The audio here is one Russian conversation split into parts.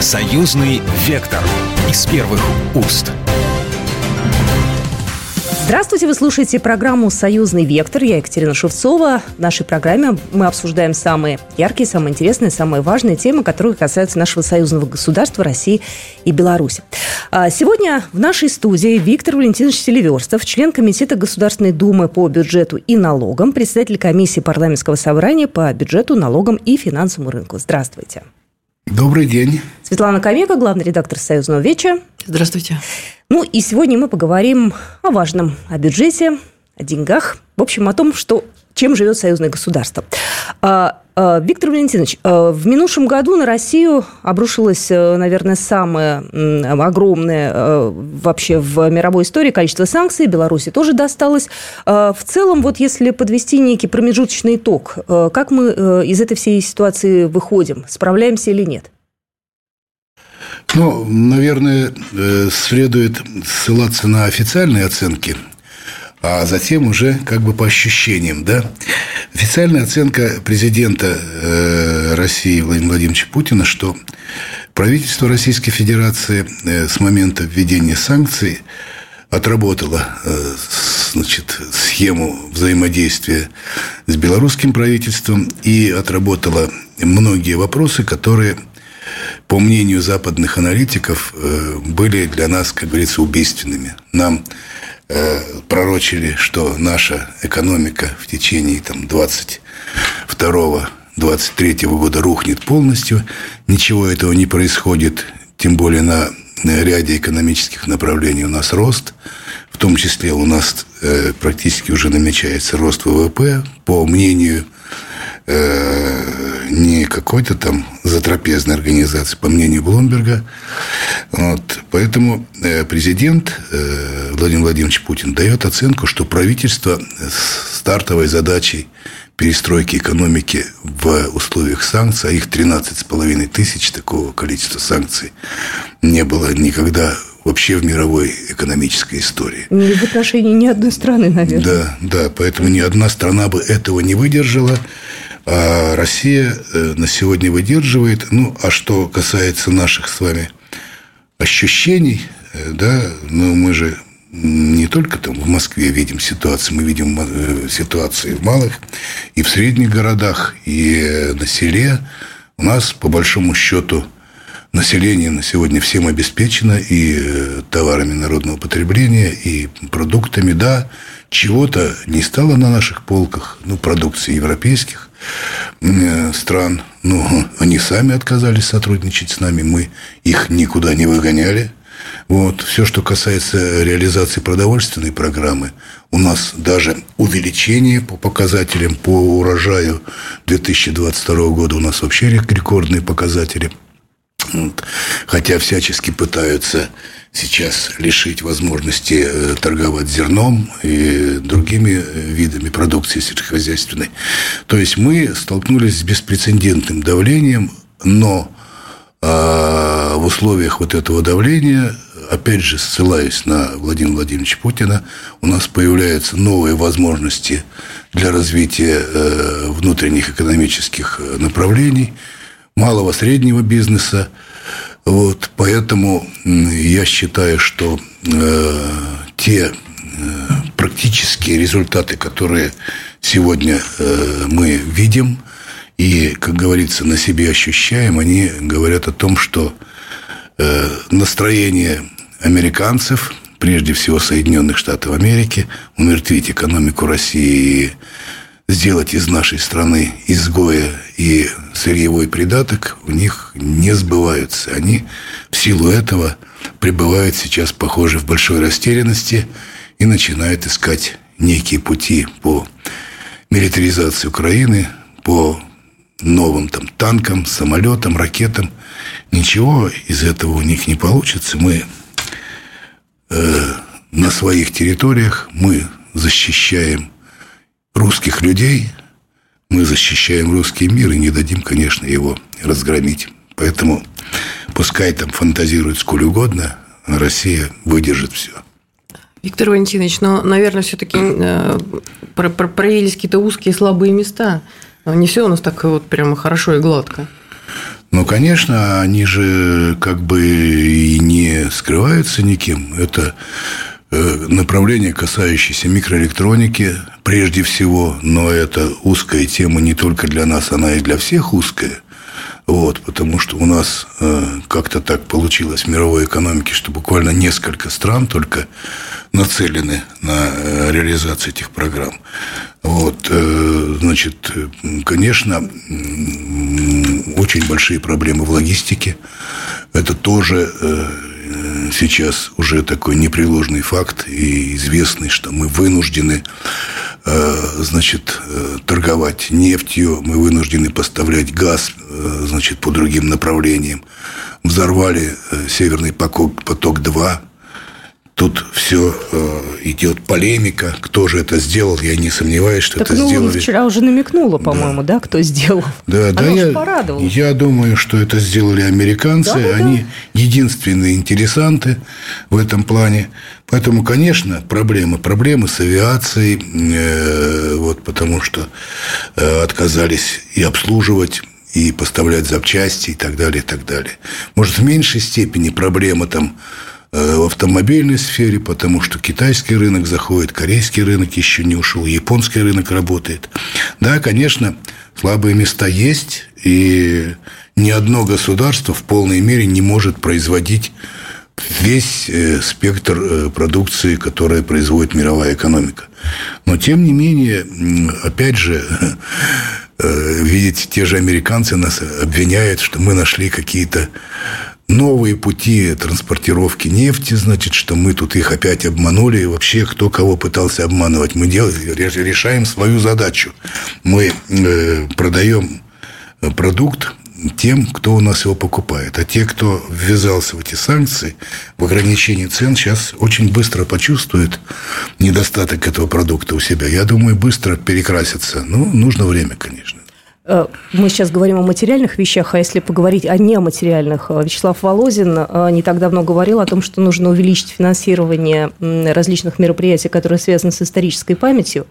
Союзный вектор из первых уст. Здравствуйте, вы слушаете программу «Союзный вектор». Я Екатерина Шевцова. В нашей программе мы обсуждаем самые яркие, самые интересные, самые важные темы, которые касаются нашего союзного государства России и Беларуси. А сегодня в нашей студии Виктор Валентинович Селиверстов, член Комитета Государственной Думы по бюджету и налогам, председатель комиссии парламентского собрания по бюджету, налогам и финансовому рынку. Здравствуйте. Добрый день. Светлана Камека, главный редактор «Союзного веча». Здравствуйте. Ну и сегодня мы поговорим о важном, о бюджете, о деньгах, в общем, о том, что, чем живет союзное государство. А, Виктор Валентинович, а, в минувшем году на Россию обрушилось, наверное, самое огромное вообще в мировой истории количество санкций. Беларуси тоже досталось. В целом, вот если подвести некий промежуточный итог, как мы из этой всей ситуации выходим? Справляемся или нет? Ну, наверное, э, следует ссылаться на официальные оценки, а затем уже как бы по ощущениям, да. Официальная оценка президента э, России Владимира Владимировича Путина, что правительство Российской Федерации э, с момента введения санкций отработало значит, схему взаимодействия с белорусским правительством и отработала многие вопросы, которые по мнению западных аналитиков, э, были для нас, как говорится, убийственными. Нам э, пророчили, что наша экономика в течение там, 22 23 года рухнет полностью. Ничего этого не происходит, тем более на ряде экономических направлений у нас рост. В том числе у нас э, практически уже намечается рост ВВП. По мнению э, не какой-то там затрапезной организации, по мнению Блумберга. Вот. Поэтому э, президент э, Владимир Владимирович Путин дает оценку, что правительство с стартовой задачей перестройки экономики в условиях санкций, а их 13,5 тысяч, такого количества санкций не было никогда вообще в мировой экономической истории. Не в отношении ни одной страны, наверное. Да, да, поэтому ни одна страна бы этого не выдержала. А Россия э, на сегодня выдерживает. Ну, а что касается наших с вами ощущений, э, да, ну, мы же не только там в Москве видим ситуацию, мы видим э, ситуации в малых и в средних городах, и на селе. У нас, по большому счету, население на сегодня всем обеспечено и товарами народного потребления, и продуктами, да, чего-то не стало на наших полках, ну, продукции европейских, Э, стран, ну, они сами отказались сотрудничать с нами, мы их никуда не выгоняли. Вот. Все, что касается реализации продовольственной программы, у нас даже увеличение по показателям по урожаю 2022 года у нас вообще рекордные показатели. Хотя всячески пытаются сейчас лишить возможности э, торговать зерном и другими э, видами продукции сельскохозяйственной. То есть мы столкнулись с беспрецедентным давлением, но а, в условиях вот этого давления, опять же, ссылаясь на Владимира Владимировича Путина, у нас появляются новые возможности для развития э, внутренних экономических направлений, малого среднего бизнеса, вот, поэтому я считаю, что э, те э, практические результаты, которые сегодня э, мы видим и, как говорится, на себе ощущаем, они говорят о том, что э, настроение американцев, прежде всего Соединенных Штатов Америки, умертвить экономику России и сделать из нашей страны изгоя и сырьевой придаток у них не сбываются. Они в силу этого пребывают сейчас, похоже, в большой растерянности и начинают искать некие пути по милитаризации Украины, по новым там танкам, самолетам, ракетам. Ничего из этого у них не получится. Мы э, на своих территориях, мы защищаем русских людей, мы защищаем русский мир и не дадим, конечно, его разгромить. Поэтому пускай там фантазируют сколь угодно, Россия выдержит все. Виктор Валентинович, но, наверное, все-таки э, проявились какие-то узкие слабые места. Не все у нас так вот прямо хорошо и гладко. Но, конечно, они же как бы и не скрываются никем. Это э, направление, касающееся микроэлектроники, прежде всего, но это узкая тема не только для нас, она и для всех узкая. Вот, потому что у нас э, как-то так получилось в мировой экономике, что буквально несколько стран только нацелены на э, реализацию этих программ. Вот, э, значит, конечно, очень большие проблемы в логистике. Это тоже э, сейчас уже такой непреложный факт и известный, что мы вынуждены значит, торговать нефтью, мы вынуждены поставлять газ, значит, по другим направлениям. Взорвали Северный поток-2, Тут все э, идет полемика, кто же это сделал, я не сомневаюсь, что так, это ну, сделали. вчера уже намекнула, по-моему, да, да кто сделал. Да, да, я, я думаю, что это сделали американцы, да, они да. единственные интересанты в этом плане. Поэтому, конечно, проблемы, проблемы с авиацией, э, вот потому что э, отказались и обслуживать и поставлять запчасти и так далее, и так далее. Может, в меньшей степени проблема там в автомобильной сфере, потому что китайский рынок заходит, корейский рынок еще не ушел, японский рынок работает. Да, конечно, слабые места есть, и ни одно государство в полной мере не может производить весь э, спектр э, продукции, которая производит мировая экономика. Но, тем не менее, опять же, видите, те же американцы нас обвиняют, что мы нашли какие-то новые пути транспортировки нефти, значит, что мы тут их опять обманули. И вообще, кто кого пытался обманывать, мы делаем, решаем свою задачу. Мы э, продаем продукт тем, кто у нас его покупает. А те, кто ввязался в эти санкции, в ограничении цен, сейчас очень быстро почувствуют недостаток этого продукта у себя. Я думаю, быстро перекрасятся. Ну, нужно время, конечно. Э, мы сейчас говорим о материальных вещах, а если поговорить о нематериальных, э, Вячеслав Волозин э, не так давно говорил о том, что нужно увеличить финансирование различных мероприятий, которые связаны с исторической памятью.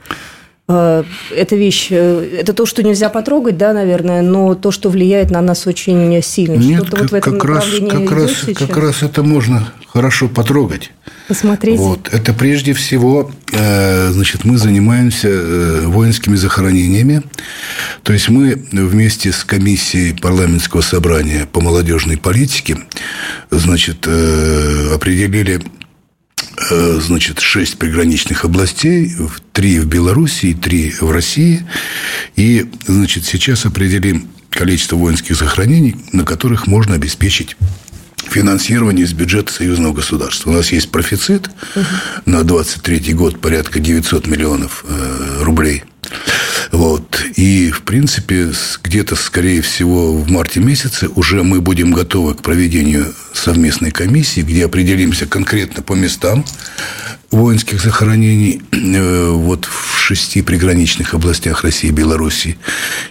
Эта вещь, это то, что нельзя потрогать, да, наверное, но то, что влияет на нас очень сильно. Нет, Что-то как, вот в этом как раз, как раз, как раз это можно хорошо потрогать. Посмотреть. Вот. Это прежде всего, э, значит, мы занимаемся э, воинскими захоронениями. То есть мы вместе с комиссией парламентского собрания по молодежной политике, значит, э, определили значит, шесть приграничных областей, три в Белоруссии, три в России. И, значит, сейчас определим количество воинских захоронений, на которых можно обеспечить финансирование из бюджета союзного государства. У нас есть профицит угу. на 23 год порядка 900 миллионов э, рублей. Вот. И, в принципе, где-то, скорее всего, в марте месяце уже мы будем готовы к проведению совместной комиссии, где определимся конкретно по местам, воинских захоронений э, вот в шести приграничных областях России и Белоруссии.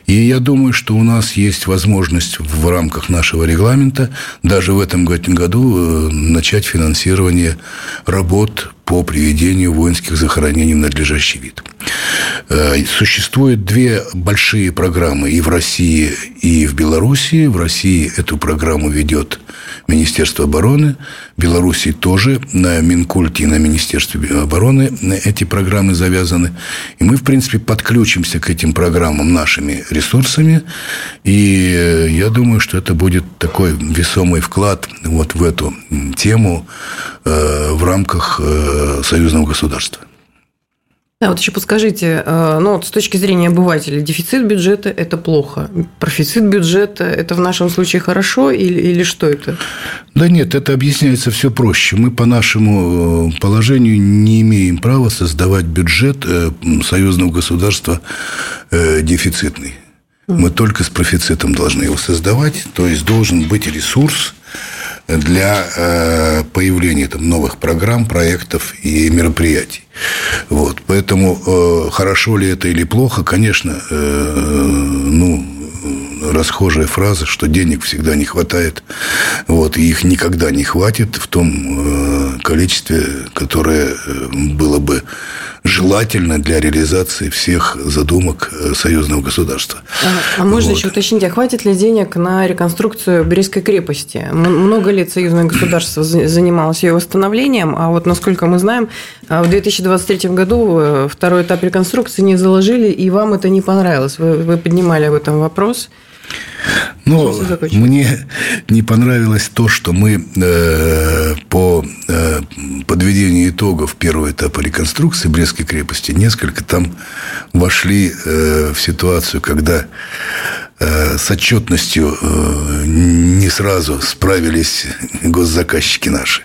И я думаю, что у нас есть возможность в рамках нашего регламента даже в этом году э, начать финансирование работ по приведению воинских захоронений в надлежащий вид. Э, существует две большие программы и в России, и в Белоруссии. В России эту программу ведет Министерство обороны, в Белоруссии тоже на Минкульте и на Министерстве обороны эти программы завязаны. И мы, в принципе, подключимся к этим программам нашими ресурсами. И э, я думаю, что это будет такой весомый вклад вот в эту тему э, в рамках союзного государства. Да, вот еще подскажите, э, ну, вот с точки зрения обывателя, дефицит бюджета – это плохо, профицит бюджета – это в нашем случае хорошо или, или что это? Да нет, это объясняется все проще. Мы по нашему э, положению не имеем права создавать бюджет э, союзного государства дефицитный. Мы только с профицитом должны его создавать, то есть должен быть ресурс для э, появления там, новых программ, проектов и мероприятий. Вот. Поэтому э, хорошо ли это или плохо, конечно, э, ну, расхожая фраза, что денег всегда не хватает, вот, и их никогда не хватит в том количестве, которое э, было бы желательно для реализации всех задумок э, союзного государства. А, а можно вот. еще уточнить, а хватит ли денег на реконструкцию Брестской крепости? Много лет союзное государство занималось ее восстановлением, а вот насколько мы знаем, а, в 2023 году э, второй этап реконструкции не заложили, и вам это не понравилось. Вы, вы поднимали об этом вопрос. Но мне не понравилось то, что мы э, по э, подведению итогов первого этапа реконструкции Брестской крепости несколько там вошли э, в ситуацию, когда с отчетностью э, не сразу справились госзаказчики наши.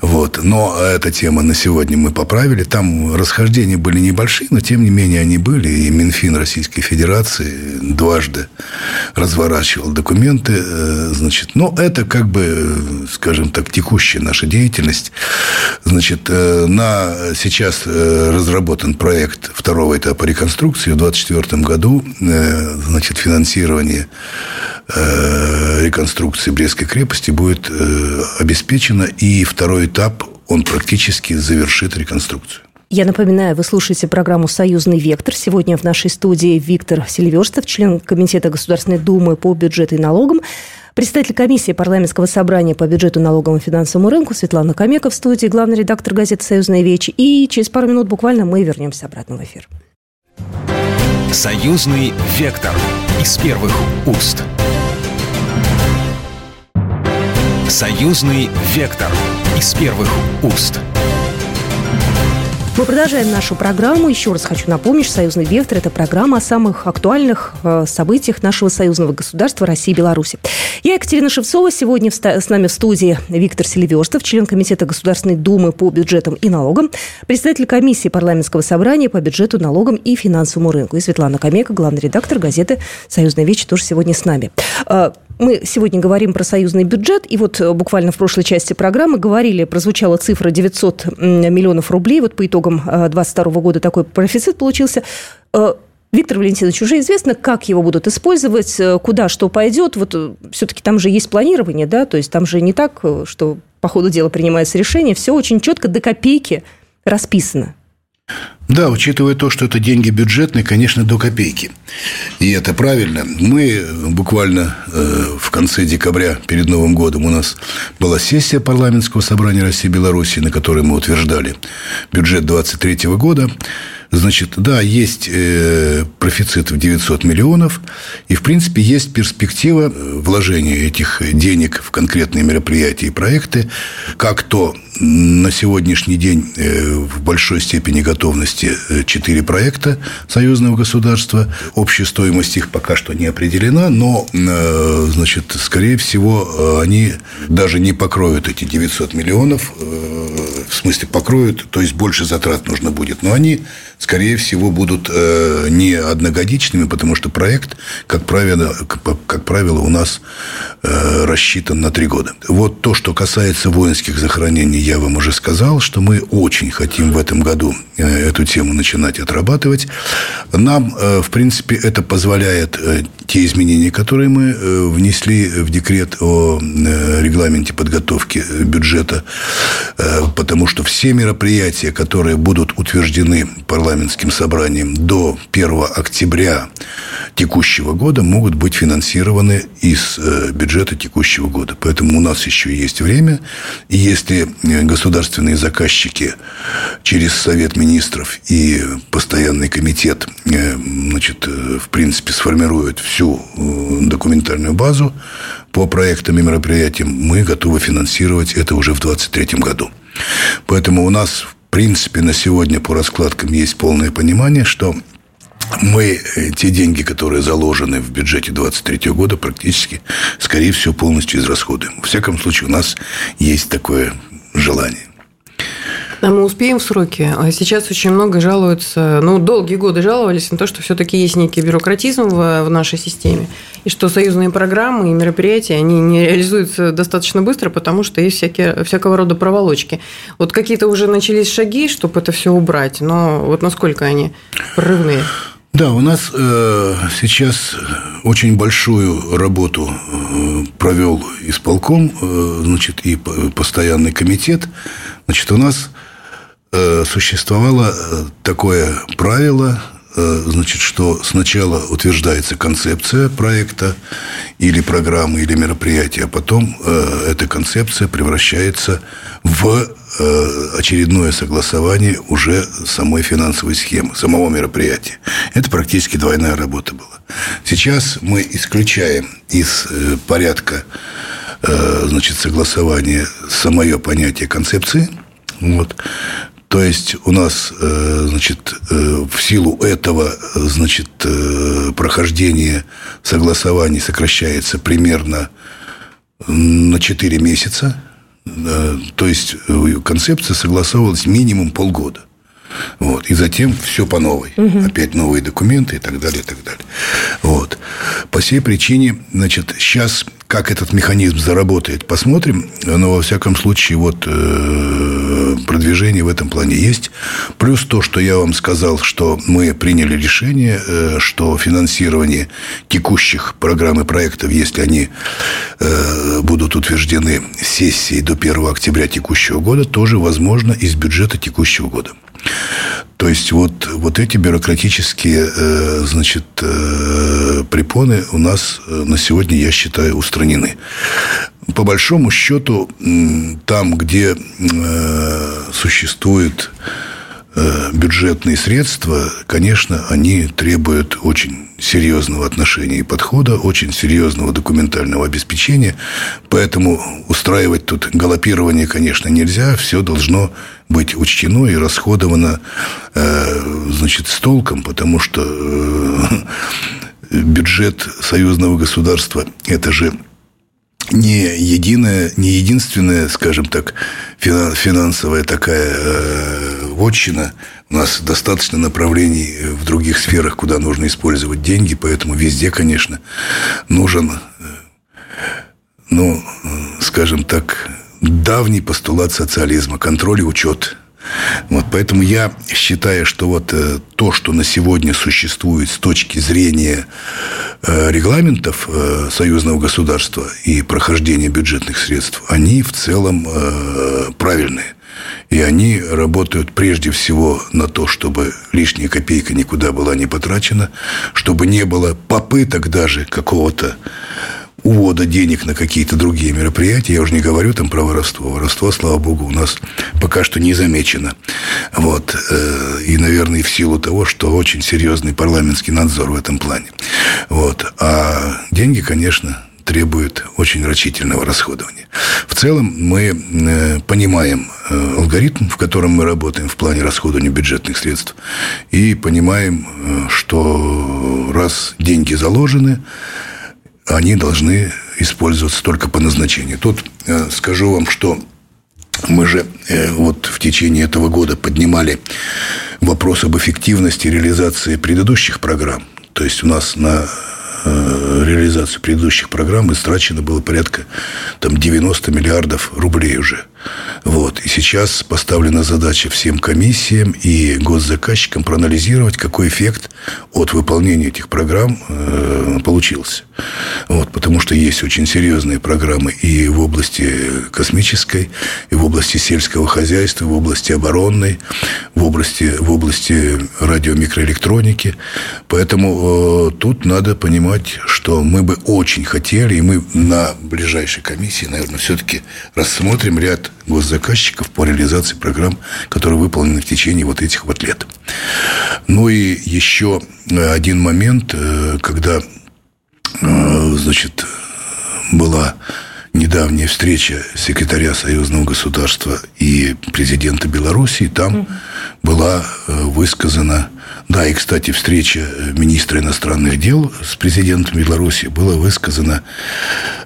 Вот. Но эта тема на сегодня мы поправили. Там расхождения были небольшие, но тем не менее они были. И Минфин Российской Федерации дважды разворачивал документы. Э, значит, но это как бы, скажем так, текущая наша деятельность. Значит, на сейчас разработан проект второго этапа реконструкции. В 2024 году значит, финансирование финансирование э, реконструкции Брестской крепости будет э, обеспечено, и второй этап, он практически завершит реконструкцию. Я напоминаю, вы слушаете программу «Союзный вектор». Сегодня в нашей студии Виктор Сильверстов, член Комитета Государственной Думы по бюджету и налогам, председатель комиссии парламентского собрания по бюджету, налогам и финансовому рынку Светлана Камеков в студии, главный редактор газеты «Союзная вечь». И через пару минут буквально мы вернемся обратно в эфир. Союзный вектор из первых уст. Союзный вектор из первых уст. Мы продолжаем нашу программу. Еще раз хочу напомнить, «Союзный вектор» – это программа о самых актуальных э, событиях нашего союзного государства России и Беларуси. Я Екатерина Шевцова. Сегодня с нами в студии Виктор Селиверстов, член Комитета Государственной Думы по бюджетам и налогам, председатель комиссии парламентского собрания по бюджету, налогам и финансовому рынку. И Светлана Камека, главный редактор газеты «Союзная вечь» тоже сегодня с нами. Мы сегодня говорим про союзный бюджет, и вот э, буквально в прошлой части программы говорили, прозвучала цифра 900 миллионов рублей, вот по итогам 2022 э, года такой профицит получился. Э, Виктор Валентинович, уже известно, как его будут использовать, куда что пойдет. Вот все-таки там же есть планирование, да, то есть там же не так, что по ходу дела принимается решение, все очень четко до копейки расписано. Да, учитывая то, что это деньги бюджетные, конечно, до копейки. И это правильно. Мы буквально э, в конце декабря, перед Новым годом, у нас была сессия парламентского собрания России и Беларуси, на которой мы утверждали бюджет 2023 года. Значит, да, есть э, профицит в 900 миллионов, и, в принципе, есть перспектива э, вложения этих денег в конкретные мероприятия и проекты, как то на сегодняшний день э, в большой степени готовности четыре проекта союзного государства. Общая стоимость их пока что не определена, но, значит, скорее всего, они даже не покроют эти 900 миллионов, в смысле покроют, то есть больше затрат нужно будет, но они скорее всего, будут э, не одногодичными, потому что проект, как правило, как правило у нас э, рассчитан на три года. Вот то, что касается воинских захоронений, я вам уже сказал, что мы очень хотим в этом году э, эту тему начинать отрабатывать. Нам, в принципе, это позволяет те изменения, которые мы внесли в декрет о регламенте подготовки бюджета, потому что все мероприятия, которые будут утверждены парламентским собранием до 1 октября текущего года могут быть финансированы из э, бюджета текущего года. Поэтому у нас еще есть время. И если э, государственные заказчики через Совет министров и постоянный комитет э, значит, в принципе, сформируют всю документальную базу по проектам и мероприятиям, мы готовы финансировать это уже в 2023 году. Поэтому у нас принципе, на сегодня по раскладкам есть полное понимание, что мы э, те деньги, которые заложены в бюджете 2023 года, практически, скорее всего, полностью израсходуем. В всяком случае, у нас есть такое желание. А мы успеем в сроки. А сейчас очень много жалуются, ну, долгие годы жаловались на то, что все-таки есть некий бюрократизм в, в нашей системе, и что союзные программы и мероприятия, они не реализуются достаточно быстро, потому что есть всякие, всякого рода проволочки. Вот какие-то уже начались шаги, чтобы это все убрать, но вот насколько они прорывные? Да, у нас э, сейчас очень большую работу э, провел исполком, э, значит, и постоянный комитет. Значит, у нас э, существовало э, такое правило Э, значит, что сначала утверждается концепция проекта или программы, или мероприятия, а потом э, эта концепция превращается в очередное согласование уже самой финансовой схемы, самого мероприятия. Это практически двойная работа была. Сейчас мы исключаем из порядка значит, согласования самое понятие концепции. Вот. То есть у нас, э, значит, э, в силу этого, значит, э, прохождение согласований сокращается примерно на 4 месяца. То есть концепция согласовывалась минимум полгода. Вот. И затем все по новой. Угу. Опять новые документы и так далее, и так далее. Вот. По всей причине, значит, сейчас как этот механизм заработает, посмотрим. Но, во всяком случае, вот э, продвижение в этом плане есть. Плюс то, что я вам сказал, что мы приняли решение, э, что финансирование текущих программ и проектов, если они э, будут утверждены сессией до 1 октября текущего года, тоже возможно из бюджета текущего года. То есть вот, вот эти бюрократические э, значит, э, препоны у нас э, на сегодня, я считаю, устранены. По большому счету, там, где существует бюджетные средства, конечно, они требуют очень серьезного отношения и подхода, очень серьезного документального обеспечения. Поэтому устраивать тут галопирование, конечно, нельзя. Все должно быть учтено и расходовано э, значит, с толком, потому что э, бюджет союзного государства – это же не единая, не единственная, скажем так, финансовая такая э, вотчина. У нас достаточно направлений в других сферах, куда нужно использовать деньги, поэтому везде, конечно, нужен, э, ну, скажем так, давний постулат социализма, контроль и учет – вот, поэтому я считаю, что вот э, то, что на сегодня существует с точки зрения э, регламентов э, союзного государства и прохождения бюджетных средств, они в целом правильные. И они работают прежде всего на то, чтобы лишняя копейка никуда была не потрачена, чтобы не было попыток даже какого-то увода денег на какие-то другие мероприятия. Я уже не говорю там про воровство. Воровство, слава богу, у нас пока что не замечено. Вот. Э, и, наверное, в силу того, что очень серьезный парламентский надзор в этом плане. Вот. А деньги, конечно, требуют очень рачительного расходования. В целом мы э, понимаем э, алгоритм, в котором мы работаем в плане расходования бюджетных средств, и понимаем, что раз деньги заложены, они должны использоваться только по назначению. Тут э, скажу вам, что мы же э, вот в течение этого года поднимали вопрос об эффективности реализации предыдущих программ. То есть у нас на э, реализацию предыдущих программ истрачено было порядка там, 90 миллиардов рублей уже. Вот. И сейчас поставлена задача всем комиссиям и госзаказчикам проанализировать, какой эффект от выполнения этих программ э, получился. Вот. Потому что есть очень серьезные программы и в области космической, и в области сельского хозяйства, в области оборонной, в области, в области радиомикроэлектроники. Поэтому э, тут надо понимать, что мы бы очень хотели, и мы на ближайшей комиссии, наверное, все-таки рассмотрим ряд госзаказчиков по реализации программ, которые выполнены в течение вот этих вот лет. Ну и еще один момент, э, когда, э, значит, была недавняя встреча секретаря Союзного государства и президента Белоруссии, там была э, высказана да, и, кстати, встреча министра иностранных дел с президентом Беларуси. Было высказано,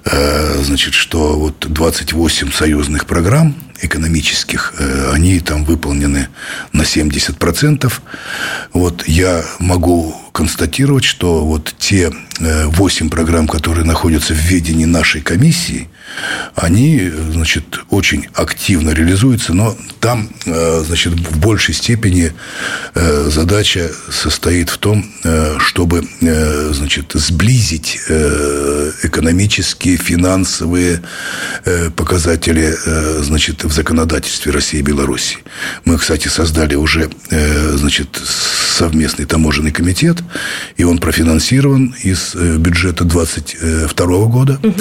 э, значит, что вот 28 союзных программ экономических, э, они там выполнены на 70%. Вот я могу констатировать, что вот те 8 программ, которые находятся в ведении нашей комиссии, они, значит, очень активно реализуются, но там, значит, в большей степени задача состоит в том, чтобы, значит, сблизить экономические, финансовые показатели, значит, в законодательстве России и Беларуси. Мы, кстати, создали уже, значит, совместный таможенный комитет, и он профинансирован из э, бюджета 2022 года. Угу.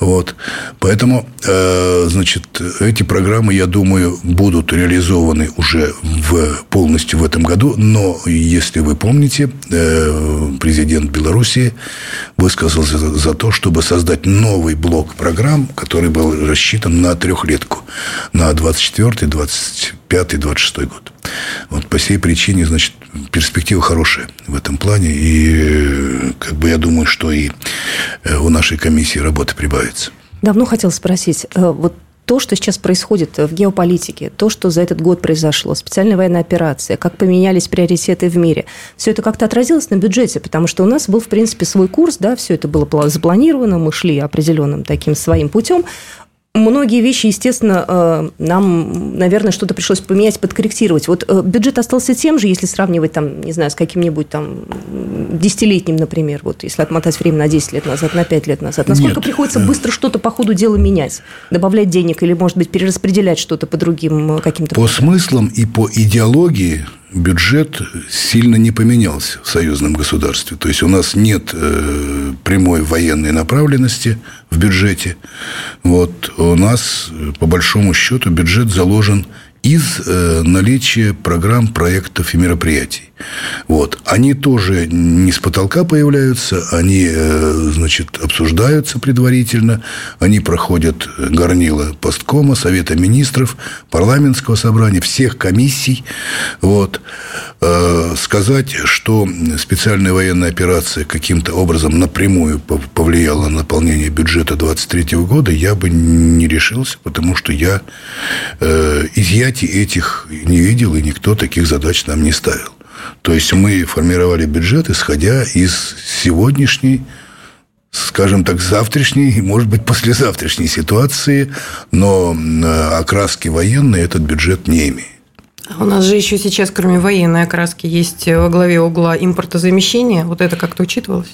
Вот. Поэтому, э, значит, эти программы, я думаю, будут реализованы уже в, полностью в этом году. Но, если вы помните, э, президент Беларуси высказался за то, чтобы создать новый блок программ, который был рассчитан на трехлетку, на 24-25-26 год. Вот по сей причине, значит, перспектива хорошая в этом плане. И как бы я думаю, что и э, у нашей комиссии работы прибавится. Давно хотел спросить, э, вот то, что сейчас происходит в геополитике, то, что за этот год произошло, специальная военная операция, как поменялись приоритеты в мире, все это как-то отразилось на бюджете, потому что у нас был, в принципе, свой курс, да, все это было запланировано, мы шли определенным таким своим путем, Многие вещи, естественно, э, нам, наверное, что-то пришлось поменять, подкорректировать. Вот э, бюджет остался тем же, если сравнивать, там, не знаю, с каким-нибудь там десятилетним, например, вот если отмотать время на 10 лет назад, на 5 лет назад. Насколько Нет. приходится быстро что-то по ходу дела менять? Добавлять денег или, может быть, перераспределять что-то по другим э, каким-то... По смыслам и по идеологии бюджет сильно не поменялся в союзном государстве. То есть у нас нет э, прямой военной направленности в бюджете. Вот у нас по большому счету бюджет заложен из э, наличия программ, проектов и мероприятий. Вот. Они тоже не с потолка появляются, они, э, значит, обсуждаются предварительно, они проходят горнило посткома, Совета министров, парламентского собрания, всех комиссий. Вот. Э, сказать, что специальная военная операция каким-то образом напрямую повлияла на наполнение бюджета 2023 года, я бы не решился, потому что я э, изъятий этих не видел, и никто таких задач нам не ставил. То есть мы формировали бюджет, исходя из сегодняшней скажем так, завтрашней, может быть, послезавтрашней ситуации, но э, окраски военной этот бюджет не имеет. У нас же еще сейчас, кроме военной окраски, есть во главе угла импортозамещения. Вот это как-то учитывалось?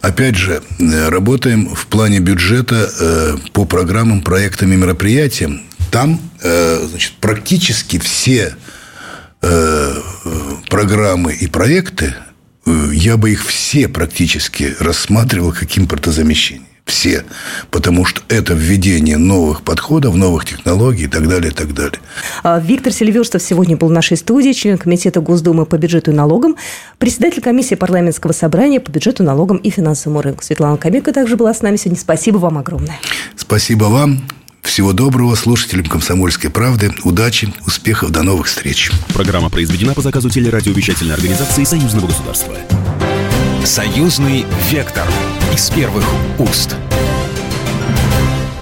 Опять же, работаем в плане бюджета э, по программам, проектам и мероприятиям. Там э, значит, практически все э, программы и проекты, я бы их все практически рассматривал как импортозамещение все, потому что это введение новых подходов, новых технологий и так далее, и так далее. А, Виктор Сильверстов сегодня был в нашей студии, член Комитета Госдумы по бюджету и налогам, председатель комиссии парламентского собрания по бюджету, налогам и финансовому рынку. Светлана Камека также была с нами сегодня. Спасибо вам огромное. Спасибо вам. Всего доброго слушателям «Комсомольской правды». Удачи, успехов, до новых встреч. Программа произведена по заказу телерадиовещательной организации Союзного государства. Союзный вектор из первых уст.